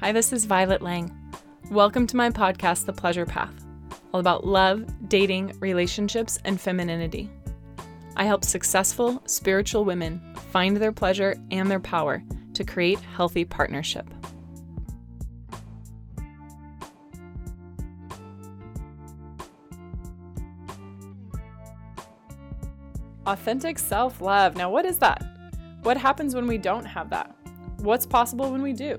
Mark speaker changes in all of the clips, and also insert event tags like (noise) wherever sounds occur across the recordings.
Speaker 1: Hi, this is Violet Lang. Welcome to my podcast, The Pleasure Path, all about love, dating, relationships, and femininity. I help successful spiritual women find their pleasure and their power to create healthy partnership. Authentic self love. Now, what is that? What happens when we don't have that? What's possible when we do?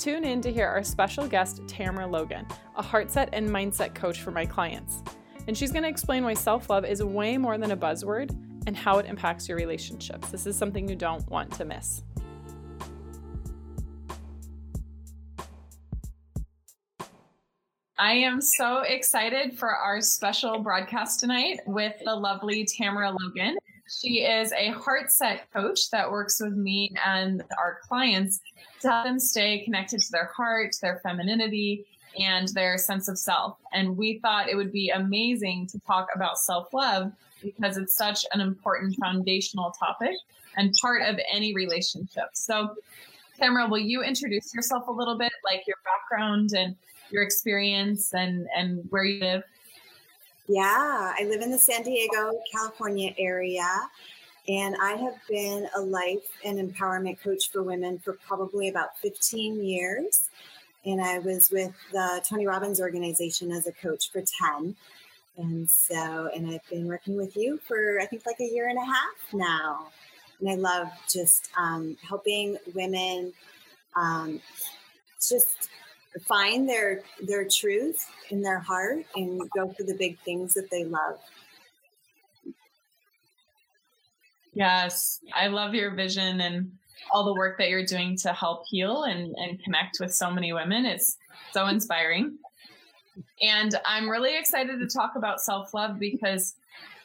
Speaker 1: Tune in to hear our special guest, Tamara Logan, a heartset and mindset coach for my clients. And she's going to explain why self love is way more than a buzzword and how it impacts your relationships. This is something you don't want to miss. I am so excited for our special broadcast tonight with the lovely Tamara Logan. She is a heart set coach that works with me and our clients to help them stay connected to their heart, their femininity, and their sense of self. And we thought it would be amazing to talk about self love because it's such an important foundational topic and part of any relationship. So, Tamara, will you introduce yourself a little bit, like your background and your experience and, and where you live?
Speaker 2: Yeah, I live in the San Diego, California area. And I have been a life and empowerment coach for women for probably about 15 years. And I was with the Tony Robbins organization as a coach for 10. And so, and I've been working with you for, I think, like a year and a half now. And I love just um, helping women um, just find their their truth in their heart and go for the big things that they love.
Speaker 1: Yes, I love your vision and all the work that you're doing to help heal and, and connect with so many women. It's so inspiring. And I'm really excited to talk about self love because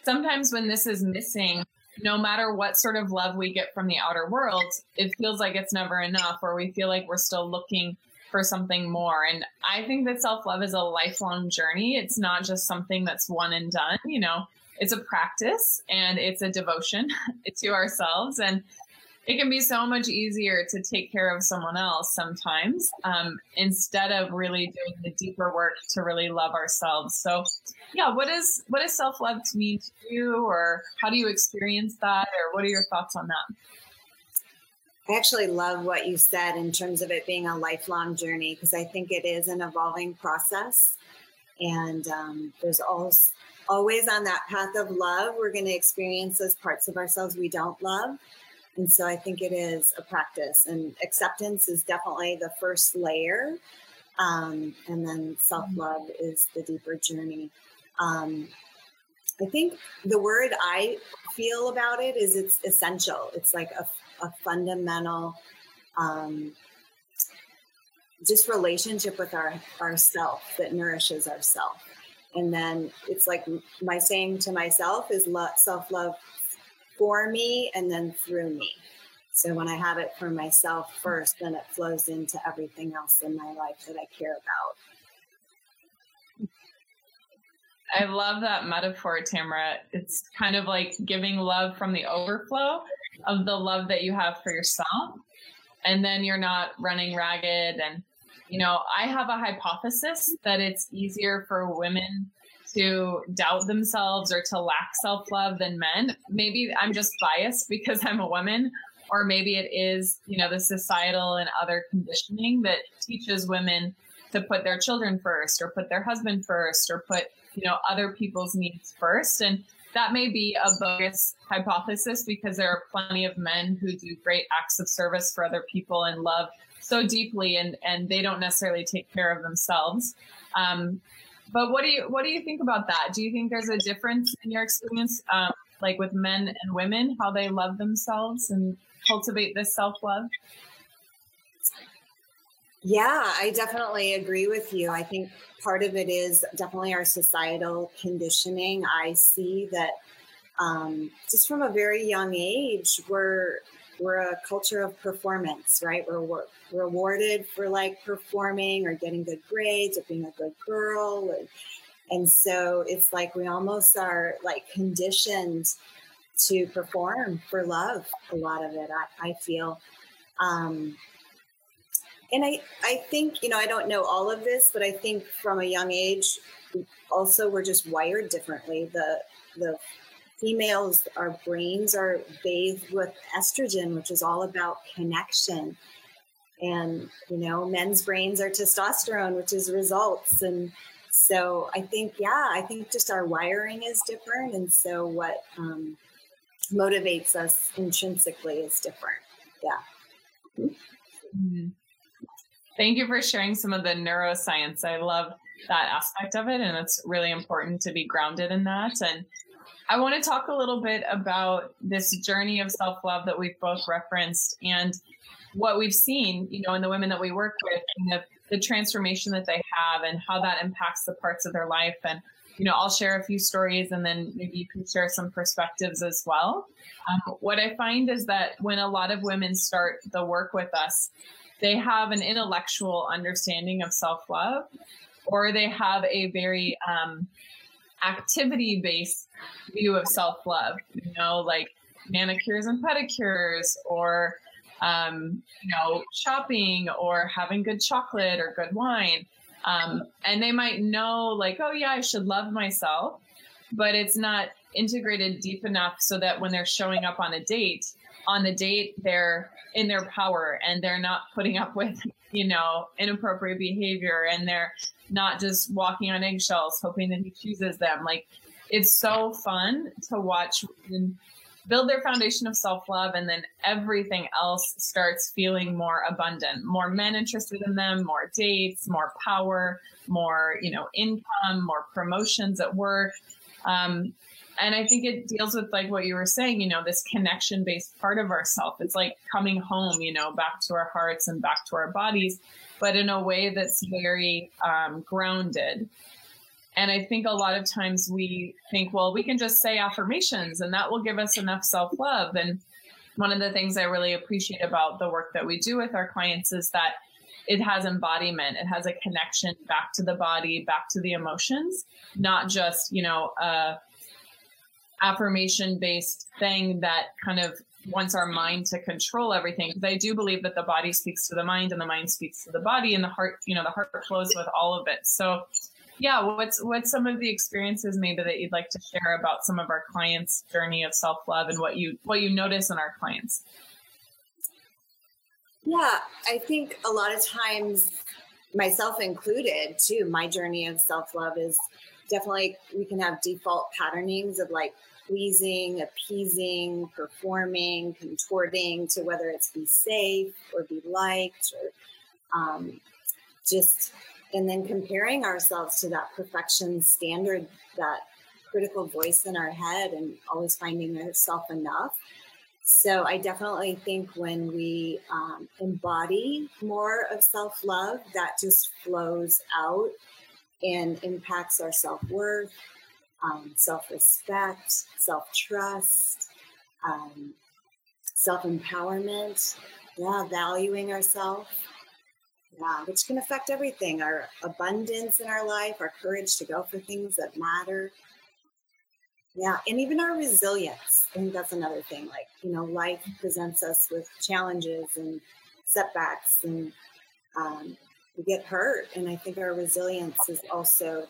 Speaker 1: sometimes when this is missing, no matter what sort of love we get from the outer world, it feels like it's never enough, or we feel like we're still looking for something more. And I think that self love is a lifelong journey. It's not just something that's one and done. You know, it's a practice and it's a devotion (laughs) to ourselves. And it can be so much easier to take care of someone else sometimes um, instead of really doing the deeper work to really love ourselves. So, yeah, what is what does self love mean to you, or how do you experience that, or what are your thoughts on that?
Speaker 2: I actually love what you said in terms of it being a lifelong journey because I think it is an evolving process, and um, there's always always on that path of love, we're going to experience those parts of ourselves we don't love. And so I think it is a practice, and acceptance is definitely the first layer. Um, and then self love mm-hmm. is the deeper journey. Um, I think the word I feel about it is it's essential. It's like a, a fundamental, um, just relationship with our ourself that nourishes ourself. And then it's like my saying to myself is self love for me and then through me. So when I have it for myself first, then it flows into everything else in my life that I care about.
Speaker 1: I love that metaphor, Tamara. It's kind of like giving love from the overflow of the love that you have for yourself. And then you're not running ragged. And, you know, I have a hypothesis that it's easier for women to doubt themselves or to lack self love than men. Maybe I'm just biased because I'm a woman, or maybe it is, you know, the societal and other conditioning that teaches women to put their children first or put their husband first or put, you know, other people's needs first. And that may be a bogus hypothesis because there are plenty of men who do great acts of service for other people and love so deeply and, and they don't necessarily take care of themselves. Um, but what do you what do you think about that? Do you think there's a difference in your experience, um, like with men and women, how they love themselves and cultivate this self love?
Speaker 2: Yeah, I definitely agree with you. I think part of it is definitely our societal conditioning. I see that um, just from a very young age, we're we're a culture of performance, right? We're, we're rewarded for like performing or getting good grades or being a good girl. And, and so it's like we almost are like conditioned to perform for love, a lot of it, I, I feel. Um, and I, I think, you know, I don't know all of this, but I think from a young age, also we're just wired differently. The the females, our brains are bathed with estrogen, which is all about connection. And, you know, men's brains are testosterone, which is results. And so I think, yeah, I think just our wiring is different. And so what um, motivates us intrinsically is different. Yeah.
Speaker 1: Mm-hmm. Thank you for sharing some of the neuroscience. I love that aspect of it, and it's really important to be grounded in that. And I want to talk a little bit about this journey of self love that we've both referenced and what we've seen, you know, in the women that we work with, and the, the transformation that they have, and how that impacts the parts of their life. And you know, I'll share a few stories, and then maybe you can share some perspectives as well. Um, what I find is that when a lot of women start the work with us, they have an intellectual understanding of self love, or they have a very um, activity based view of self love, you know, like manicures and pedicures, or, um, you know, shopping, or having good chocolate or good wine. Um, and they might know, like, oh, yeah, I should love myself, but it's not integrated deep enough so that when they're showing up on a date, on the date, they're in their power and they're not putting up with, you know, inappropriate behavior and they're not just walking on eggshells hoping that he chooses them. Like it's so fun to watch build their foundation of self-love and then everything else starts feeling more abundant more men interested in them more dates more power more you know income more promotions at work um, and I think it deals with like what you were saying, you know, this connection based part of ourself. It's like coming home, you know, back to our hearts and back to our bodies, but in a way that's very um, grounded. And I think a lot of times we think, well, we can just say affirmations and that will give us enough self love. And one of the things I really appreciate about the work that we do with our clients is that it has embodiment it has a connection back to the body back to the emotions not just you know a affirmation based thing that kind of wants our mind to control everything. Because i do believe that the body speaks to the mind and the mind speaks to the body and the heart you know the heart flows with all of it. So yeah what's what's some of the experiences maybe that you'd like to share about some of our clients journey of self-love and what you what you notice in our clients?
Speaker 2: Yeah i think a lot of times myself included too my journey of self-love is definitely we can have default patternings of like pleasing, appeasing, performing, contorting to whether it's be safe or be liked or um, just, and then comparing ourselves to that perfection standard, that critical voice in our head, and always finding ourselves enough. So I definitely think when we um, embody more of self love, that just flows out and impacts our self worth, um, self respect, self trust, um, self empowerment, yeah, valuing ourselves, yeah, which can affect everything our abundance in our life, our courage to go for things that matter. Yeah, and even our resilience. I think that's another thing. Like, you know, life presents us with challenges and setbacks, and um, we get hurt. And I think our resilience is also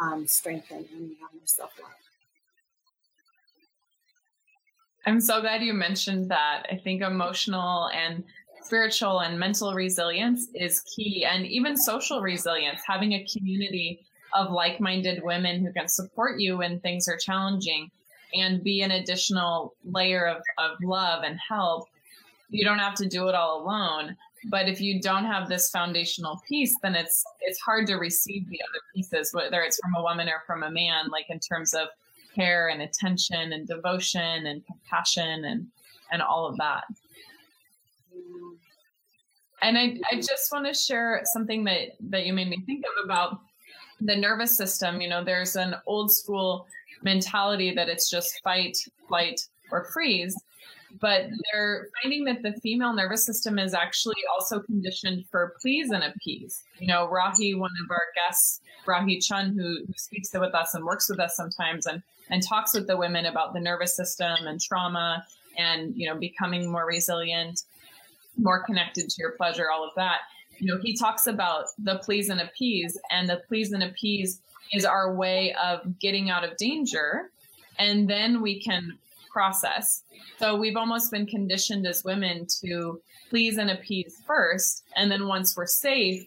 Speaker 2: um, strengthened when we have more self love.
Speaker 1: I'm so glad you mentioned that. I think emotional and spiritual and mental resilience is key, and even social resilience, having a community of like minded women who can support you when things are challenging and be an additional layer of, of love and help. You don't have to do it all alone. But if you don't have this foundational piece, then it's it's hard to receive the other pieces, whether it's from a woman or from a man, like in terms of care and attention and devotion and compassion and and all of that. And I, I just want to share something that, that you made me think of about the nervous system. You know, there's an old school mentality that it's just fight, flight, or freeze but they're finding that the female nervous system is actually also conditioned for please and appease. You know, Rahi, one of our guests, Rahi Chun, who, who speaks with us and works with us sometimes and, and talks with the women about the nervous system and trauma and, you know, becoming more resilient, more connected to your pleasure, all of that. you know, he talks about the please and appease, and the please and appease is our way of getting out of danger. And then we can process. So we've almost been conditioned as women to please and appease first. And then once we're safe,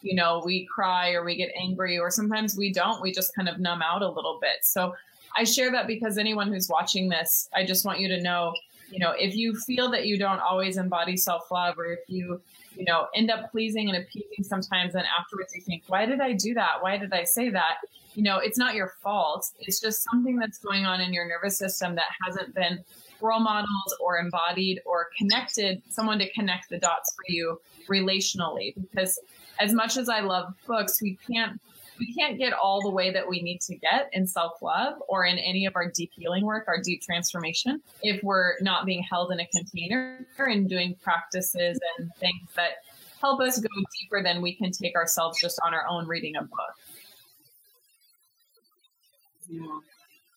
Speaker 1: you know, we cry or we get angry, or sometimes we don't. We just kind of numb out a little bit. So I share that because anyone who's watching this, I just want you to know, you know, if you feel that you don't always embody self love, or if you, you know, end up pleasing and appeasing sometimes, and afterwards you think, why did I do that? Why did I say that? You know, it's not your fault. It's just something that's going on in your nervous system that hasn't been role modeled or embodied or connected, someone to connect the dots for you relationally. Because as much as I love books, we can't we can't get all the way that we need to get in self love or in any of our deep healing work, our deep transformation, if we're not being held in a container and doing practices and things that help us go deeper than we can take ourselves just on our own reading a book.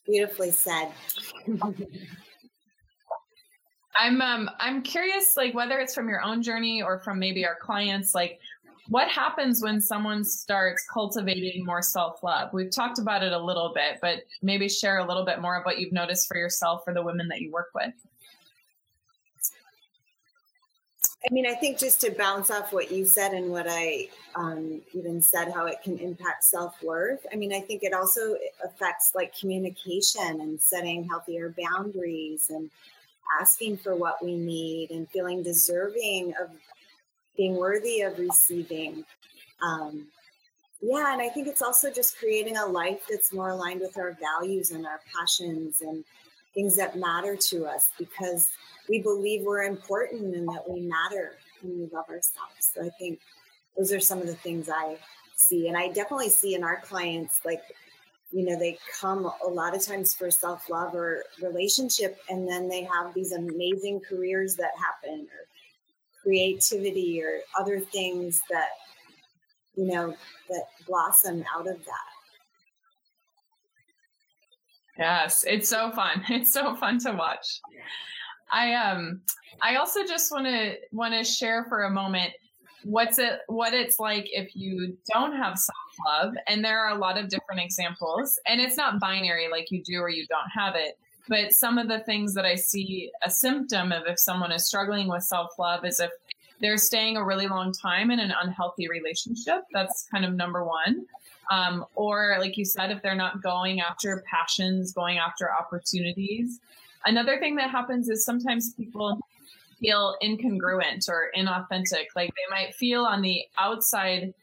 Speaker 2: Beautifully said.
Speaker 1: I'm um I'm curious like whether it's from your own journey or from maybe our clients like what happens when someone starts cultivating more self-love we've talked about it a little bit but maybe share a little bit more of what you've noticed for yourself for the women that you work with
Speaker 2: i mean i think just to bounce off what you said and what i um, even said how it can impact self-worth i mean i think it also affects like communication and setting healthier boundaries and asking for what we need and feeling deserving of being worthy of receiving. Um, yeah, and I think it's also just creating a life that's more aligned with our values and our passions and things that matter to us because we believe we're important and that we matter and we love ourselves. So I think those are some of the things I see. And I definitely see in our clients, like you know they come a lot of times for self-love or relationship and then they have these amazing careers that happen or creativity or other things that you know that blossom out of that
Speaker 1: yes it's so fun. (laughs) It's so fun to watch. I um i also just want to want to share for a moment what's it what it's like if you don't have self-love and there are a lot of different examples and it's not binary like you do or you don't have it but some of the things that i see a symptom of if someone is struggling with self-love is if they're staying a really long time in an unhealthy relationship. That's kind of number one. Um, or like you said if they're not going after passions going after opportunities. Another thing that happens is sometimes people feel incongruent or inauthentic. Like they might feel on the outside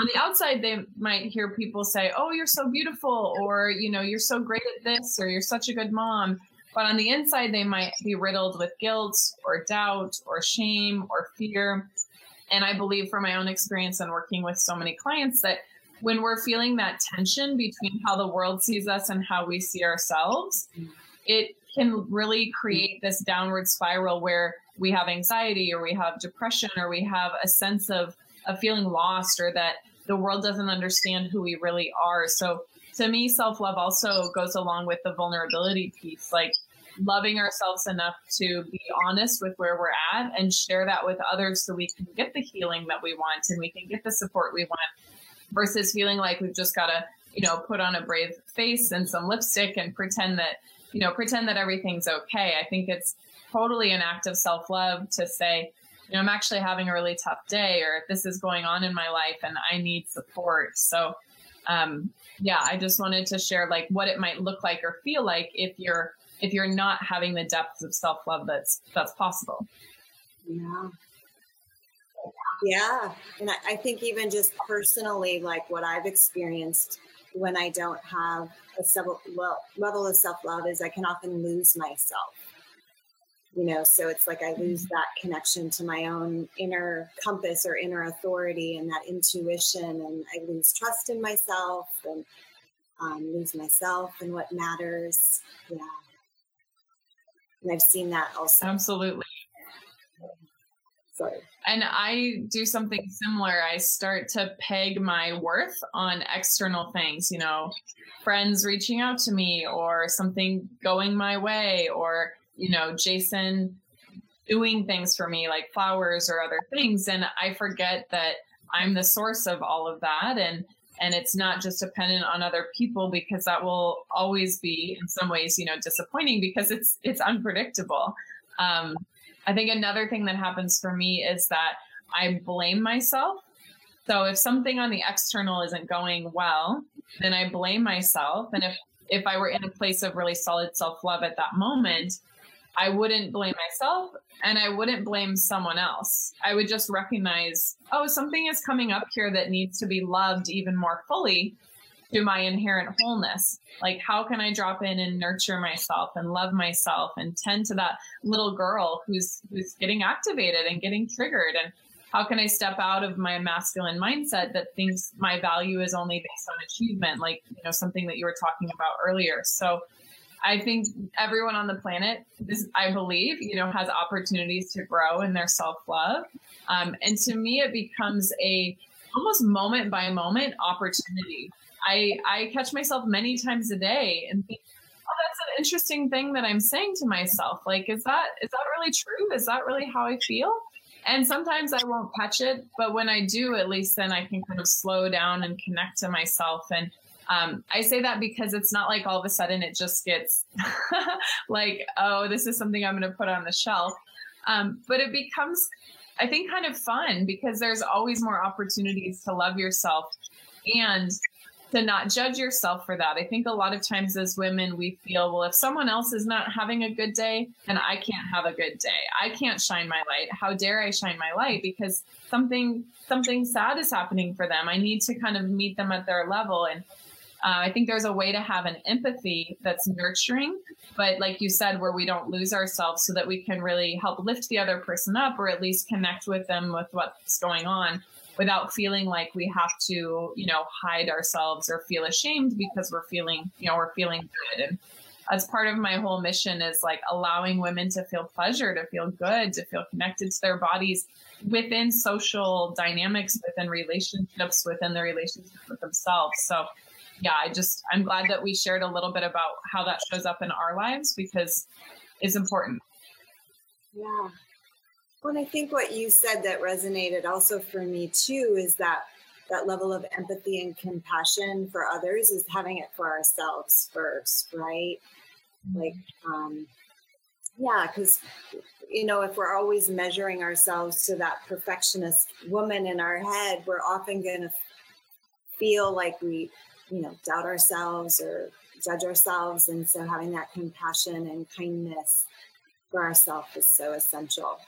Speaker 1: on the outside they might hear people say oh you're so beautiful or you know you're so great at this or you're such a good mom but on the inside they might be riddled with guilt or doubt or shame or fear and i believe from my own experience and working with so many clients that when we're feeling that tension between how the world sees us and how we see ourselves it can really create this downward spiral where we have anxiety or we have depression or we have a sense of, of feeling lost or that the world doesn't understand who we really are. So to me, self love also goes along with the vulnerability piece, like loving ourselves enough to be honest with where we're at and share that with others so we can get the healing that we want and we can get the support we want versus feeling like we've just got to, you know, put on a brave face and some lipstick and pretend that, you know, pretend that everything's okay. I think it's totally an act of self love to say, you know, I'm actually having a really tough day, or this is going on in my life and I need support. So, um, yeah, I just wanted to share like what it might look like or feel like if you're if you're not having the depths of self love that's that's possible.
Speaker 2: Yeah. Yeah. And I, I think even just personally, like what I've experienced when I don't have a level of self love is I can often lose myself you know so it's like i lose mm-hmm. that connection to my own inner compass or inner authority and that intuition and i lose trust in myself and um, lose myself and what matters yeah and i've seen that also.
Speaker 1: Absolutely.
Speaker 2: Sorry.
Speaker 1: And i do something similar. I start to peg my worth on external things you know friends reaching out to me or something going my way or you know, Jason doing things for me like flowers or other things. And I forget that I'm the source of all of that. And and it's not just dependent on other people because that will always be in some ways you know disappointing because it's it's unpredictable. Um, i think another thing that happens for me is that i blame myself. So if something on the external isn't going well then i blame myself. And if if i were in a place of really solid self-love at that moment I wouldn't blame myself and I wouldn't blame someone else. I would just recognize, oh, something is coming up here that needs to be loved even more fully to my inherent wholeness. Like, how can I drop in and nurture myself and love myself and tend to that little girl who's who's getting activated and getting triggered? And how can I step out of my masculine mindset that thinks my value is only based on achievement, like you know something that you were talking about earlier? So I think everyone on the planet, is, I believe, you know, has opportunities to grow in their self love. Um, and to me, it becomes a almost moment by moment opportunity. I, I catch myself many times a day and think, oh, that's an interesting thing that I'm saying to myself. Like, is that is that really true? Is that really how I feel? And sometimes I won't catch it, but when I do, at least then I can kind of slow down and connect to myself and um, I say that because it's not like all of a sudden it just gets (laughs) like, oh, this is something I'm going to put on the shelf. Um, but it becomes, I think, kind of fun because there's always more opportunities to love yourself and to not judge yourself for that. I think a lot of times as women, we feel, well, if someone else is not having a good day, then I can't have a good day. I can't shine my light. How dare I shine my light? Because something something sad is happening for them. I need to kind of meet them at their level. And uh, I think there's a way to have an empathy that's nurturing, but like you said, where we don't lose ourselves so that we can really help lift the other person up or at least connect with them with what's going on without feeling like we have to, you know, hide ourselves or feel ashamed because we're feeling, you know, we're feeling good. And as part of my whole mission is like allowing women to feel pleasure, to feel good, to feel connected to their bodies within social dynamics, within relationships, within the relationship with themselves. So yeah, I just, I'm glad that we shared a little bit about how that shows up in our lives because it's important.
Speaker 2: Yeah. Well, I think what you said that resonated also for me too is that that level of empathy and compassion for others is having it for ourselves first, right? Like, um, yeah, because you know, if we're always measuring ourselves to that perfectionist woman in our head, we're often going to feel like we you know, doubt ourselves or judge ourselves. And so having that compassion and kindness for ourselves is so essential.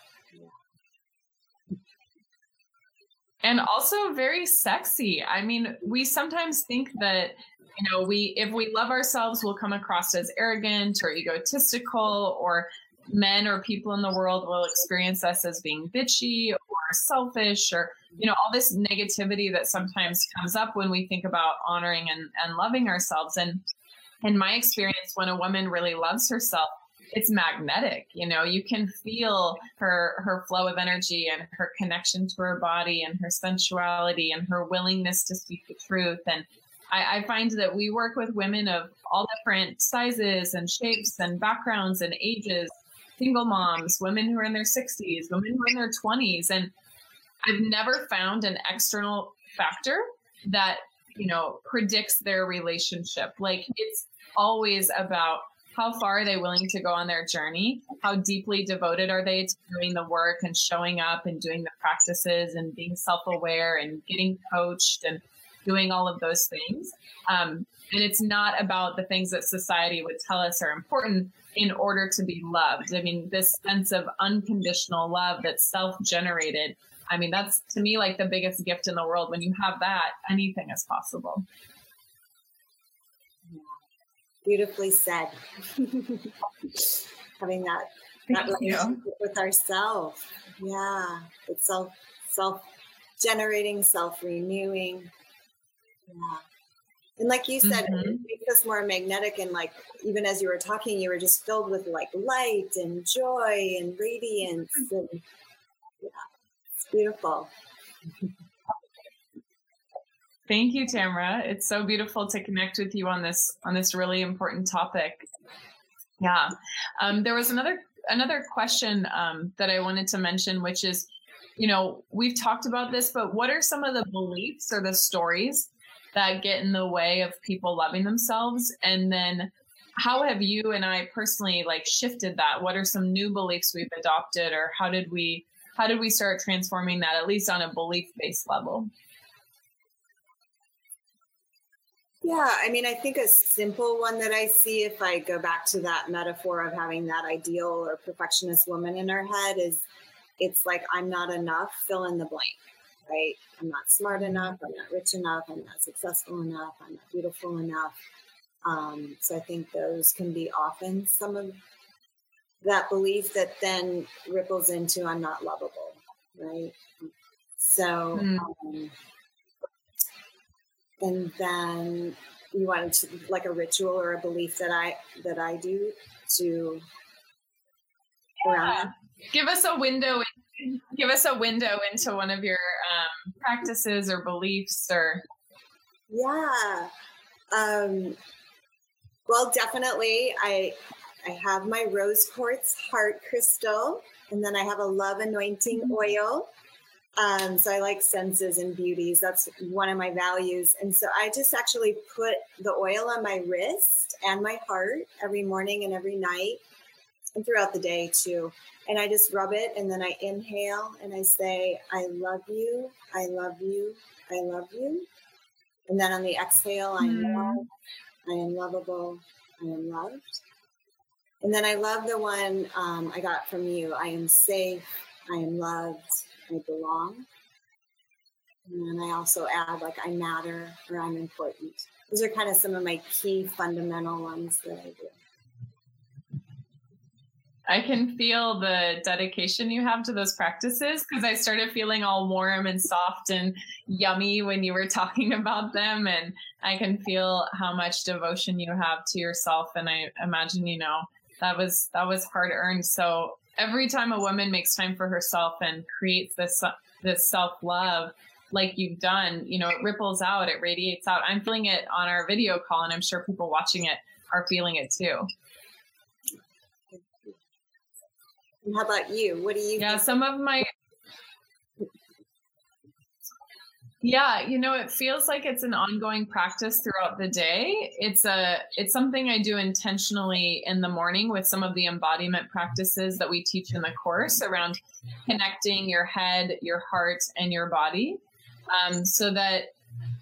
Speaker 1: And also very sexy. I mean, we sometimes think that you know we if we love ourselves we'll come across as arrogant or egotistical or men or people in the world will experience us as being bitchy or selfish or you know all this negativity that sometimes comes up when we think about honoring and, and loving ourselves. And in my experience when a woman really loves herself it's magnetic you know you can feel her her flow of energy and her connection to her body and her sensuality and her willingness to speak the truth. And I, I find that we work with women of all different sizes and shapes and backgrounds and ages single moms, women who are in their 60s, women who are in their 20s. And I've never found an external factor that, you know, predicts their relationship. Like it's always about how far are they willing to go on their journey? How deeply devoted are they to doing the work and showing up and doing the practices and being self aware and getting coached and doing all of those things? Um, and it's not about the things that society would tell us are important in order to be loved. I mean, this sense of unconditional love that's self generated. I mean, that's to me like the biggest gift in the world. When you have that, anything is possible.
Speaker 2: Beautifully said. (laughs) Having that that relationship with ourselves. Yeah. It's self self generating, self renewing. Yeah. And like you said, mm-hmm. it makes us more magnetic. And like, even as you were talking, you were just filled with like light and joy and radiance. And yeah, it's beautiful.
Speaker 1: Thank you, Tamara. It's so beautiful to connect with you on this on this really important topic. Yeah. Um, there was another another question um, that I wanted to mention, which is, you know, we've talked about this, but what are some of the beliefs or the stories that get in the way of people loving themselves? And then how have you and I personally like shifted that? What are some new beliefs we've adopted or how did we how did we start transforming that at least on a belief based level?
Speaker 2: Yeah, I mean, I think a simple one that I see if I go back to that metaphor of having that ideal or perfectionist woman in her head is it's like, I'm not enough, fill in the blank, right? I'm not smart enough, I'm not rich enough, I'm not successful enough, I'm not beautiful enough. Um, so I think those can be often some of that belief that then ripples into I'm not lovable, right? So, mm. um, and then you wanted to like a ritual or a belief that I that I do to
Speaker 1: yeah. Give us a window. Give us a window into one of your um, practices or beliefs, or
Speaker 2: yeah. Um, well, definitely, I I have my rose quartz heart crystal, and then I have a love anointing mm-hmm. oil um, so I like senses and beauties. That's one of my values. And so I just actually put the oil on my wrist and my heart every morning and every night and throughout the day too. And I just rub it and then I inhale and I say, I love you. I love you. I love you. And then on the exhale, I am mm. loved. I am lovable. I am loved. And then I love the one um, I got from you. I am safe. I am loved. I belong. And then I also add like I matter or I'm important. Those are kind of some of my key fundamental ones that I do.
Speaker 1: I can feel the dedication you have to those practices because I started feeling all warm and soft and yummy when you were (laughs) talking about them. And I can feel how much devotion you have to yourself. And I imagine, you know, that was that was hard earned. So every time a woman makes time for herself and creates this this self love like you've done, you know, it ripples out, it radiates out. I'm feeling it on our video call, and I'm sure people watching it are feeling it too.
Speaker 2: How about you? What do you?
Speaker 1: Yeah, think? some of my Yeah, you know, it feels like it's an ongoing practice throughout the day. It's a it's something I do intentionally in the morning with some of the embodiment practices that we teach in the course around connecting your head, your heart, and your body. Um, so that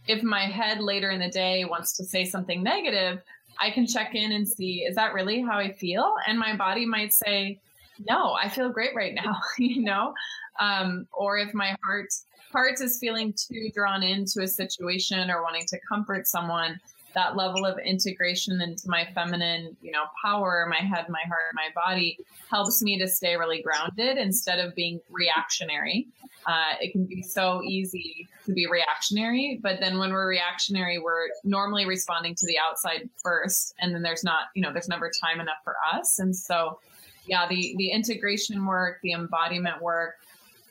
Speaker 1: if my head later in the day wants to say something negative, I can check in and see, is that really how I feel? And my body might say, no, I feel great right now, (laughs) you know? Um, or if my heart parts is feeling too drawn into a situation or wanting to comfort someone that level of integration into my feminine you know power my head my heart my body helps me to stay really grounded instead of being reactionary uh, it can be so easy to be reactionary but then when we're reactionary we're normally responding to the outside first and then there's not you know there's never time enough for us and so yeah the the integration work the embodiment work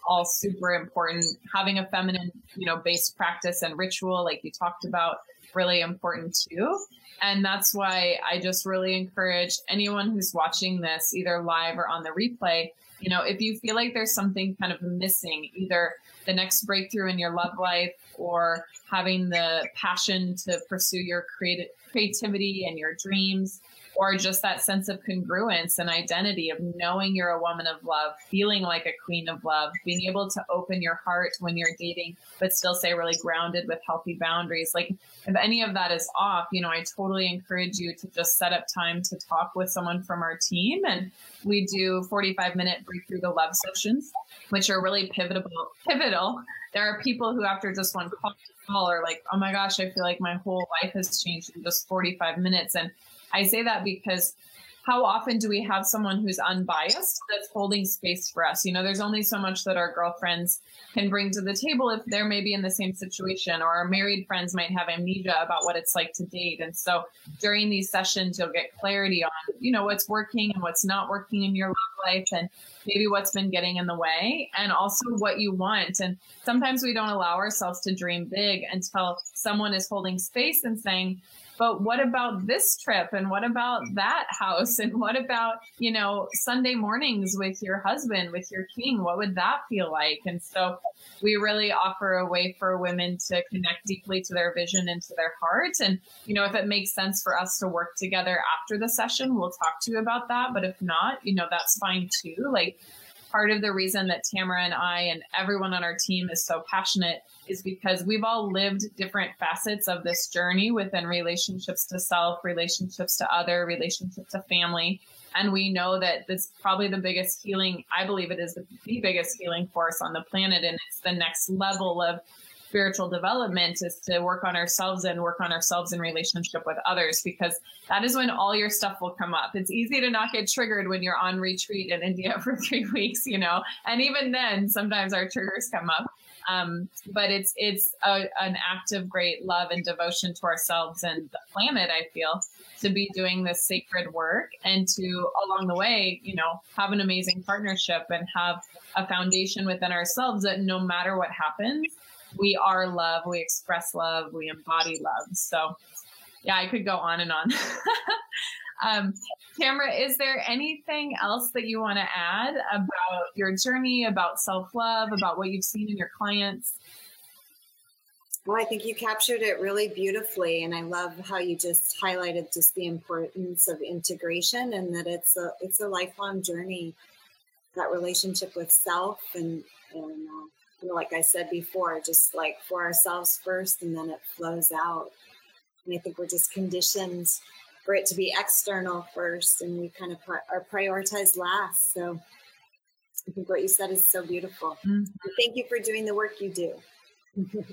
Speaker 1: all super important. Having a feminine, you know, based practice and ritual, like you talked about, really important too. And that's why I just really encourage anyone who's watching this, either live or on the replay, you know, if you feel like there's something kind of missing, either the next breakthrough in your love life or having the passion to pursue your creative creativity and your dreams, or just that sense of congruence and identity of knowing you're a woman of love, feeling like a queen of love, being able to open your heart when you're dating, but still stay really grounded with healthy boundaries. Like if any of that is off, you know, I totally encourage you to just set up time to talk with someone from our team. And we do 45 minute breakthrough the love sessions, which are really pivotal, pivotal. There are people who after just one call are like, oh my gosh, I feel like my whole life has changed in just 45 minutes. And I say that because how often do we have someone who's unbiased that's holding space for us? You know, there's only so much that our girlfriends can bring to the table if they're maybe in the same situation, or our married friends might have amnesia about what it's like to date. And so during these sessions, you'll get clarity on, you know, what's working and what's not working in your love life and maybe what's been getting in the way and also what you want. And sometimes we don't allow ourselves to dream big until someone is holding space and saying, but what about this trip? And what about mm. that house? And what about you know sunday mornings with your husband with your king? What would that feel like? And so we really offer a way for women to connect deeply to their vision and to their heart. And you know if it makes sense for us to work together after the session we'll talk to you about that. But if not you know that's fine too. Like part of the reason that Tamara and I and everyone on our team is so passionate is because we've all lived different facets of this journey within relationships to self, relationships to other, relationships to family. And we know that this probably the biggest healing, I believe it is the, the biggest healing force on the planet. And it's the next level of spiritual development is to work on ourselves and work on ourselves in relationship with others because that is when all your stuff will come up. It's easy to not get triggered when you're on retreat in India (laughs) for three weeks, you know, and even then sometimes our triggers come up. Um, but it's it's a, an act of great love and devotion to ourselves and the planet. I feel to be doing this sacred work and to along the way, you know, have an amazing partnership and have a foundation within ourselves that no matter what happens, we are love, we express love, we embody love. So, yeah, I could go on and on. (laughs) um, Tamara, is there anything else that you want to add about your journey, about self love, about what you've seen in your clients?
Speaker 2: Well, I think you captured it really beautifully, and I love how you just highlighted just the importance of integration and that it's a it's a lifelong journey. That relationship with self and and uh, like I said before, just like for ourselves first, and then it flows out. And I think we're just conditioned for it to be external first, and we kind of are prioritized last. So I think what you said is so beautiful. Mm-hmm. Thank you for doing the work you do. (laughs)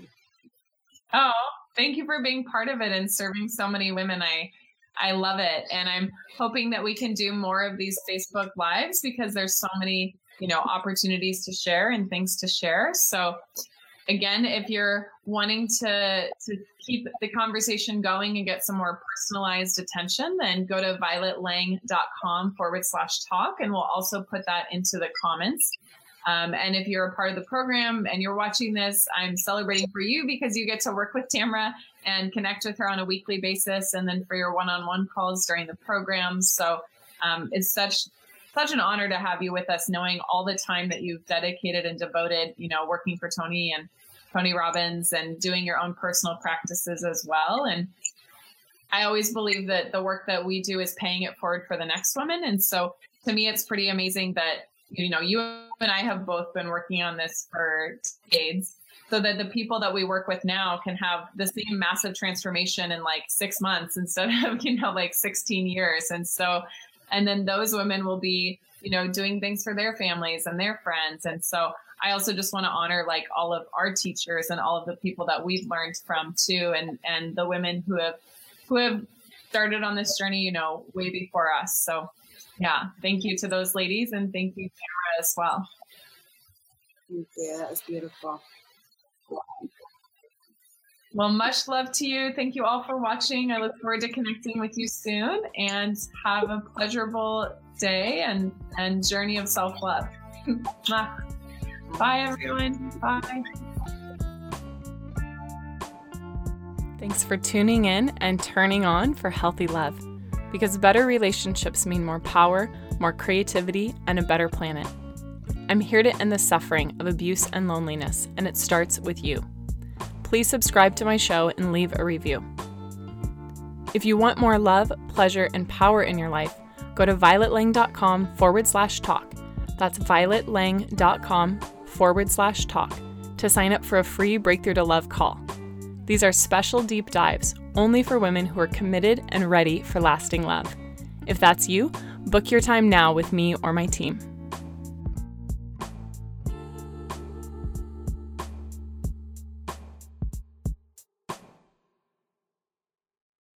Speaker 1: oh, thank you for being part of it and serving so many women. I I love it, and I'm hoping that we can do more of these Facebook lives because there's so many you know opportunities to share and things to share so again if you're wanting to to keep the conversation going and get some more personalized attention then go to violetlang.com forward slash talk and we'll also put that into the comments um, and if you're a part of the program and you're watching this, I'm celebrating for you because you get to work with Tamara and connect with her on a weekly basis, and then for your one-on-one calls during the program. So um, it's such such an honor to have you with us, knowing all the time that you've dedicated and devoted, you know, working for Tony and Tony Robbins and doing your own personal practices as well. And I always believe that the work that we do is paying it forward for the next woman. And so to me, it's pretty amazing that, you know, you and I have both been working on this for decades so that the people that we work with now can have the same massive transformation in like six months instead of, (laughs) you know, like 16 years. And so and then those women will be you know doing things for their families and their friends. And so i also just want to honor like all of our teachers and all of the people that we've learned from too and and the women who have who have started on this journey you know way before us. So yeah thank you to those ladies and thank you Tamara as well.
Speaker 2: Thank you. That was beautiful
Speaker 1: well, much love to you. Thank you all for watching. I look forward to connecting with you soon and have a pleasurable day and, and journey of self love. (laughs) Bye, everyone. Bye. Thanks for tuning in and turning on for healthy love because better relationships mean more power, more creativity, and a better planet. I'm here to end the suffering of abuse and loneliness, and it starts with you please subscribe to my show and leave a review. If you want more love, pleasure, and power in your life, go to violetlang.com forward slash talk. That's violetlang.com forward slash talk to sign up for a free Breakthrough to Love call. These are special deep dives only for women who are committed and ready for lasting love. If that's you, book your time now with me or my team.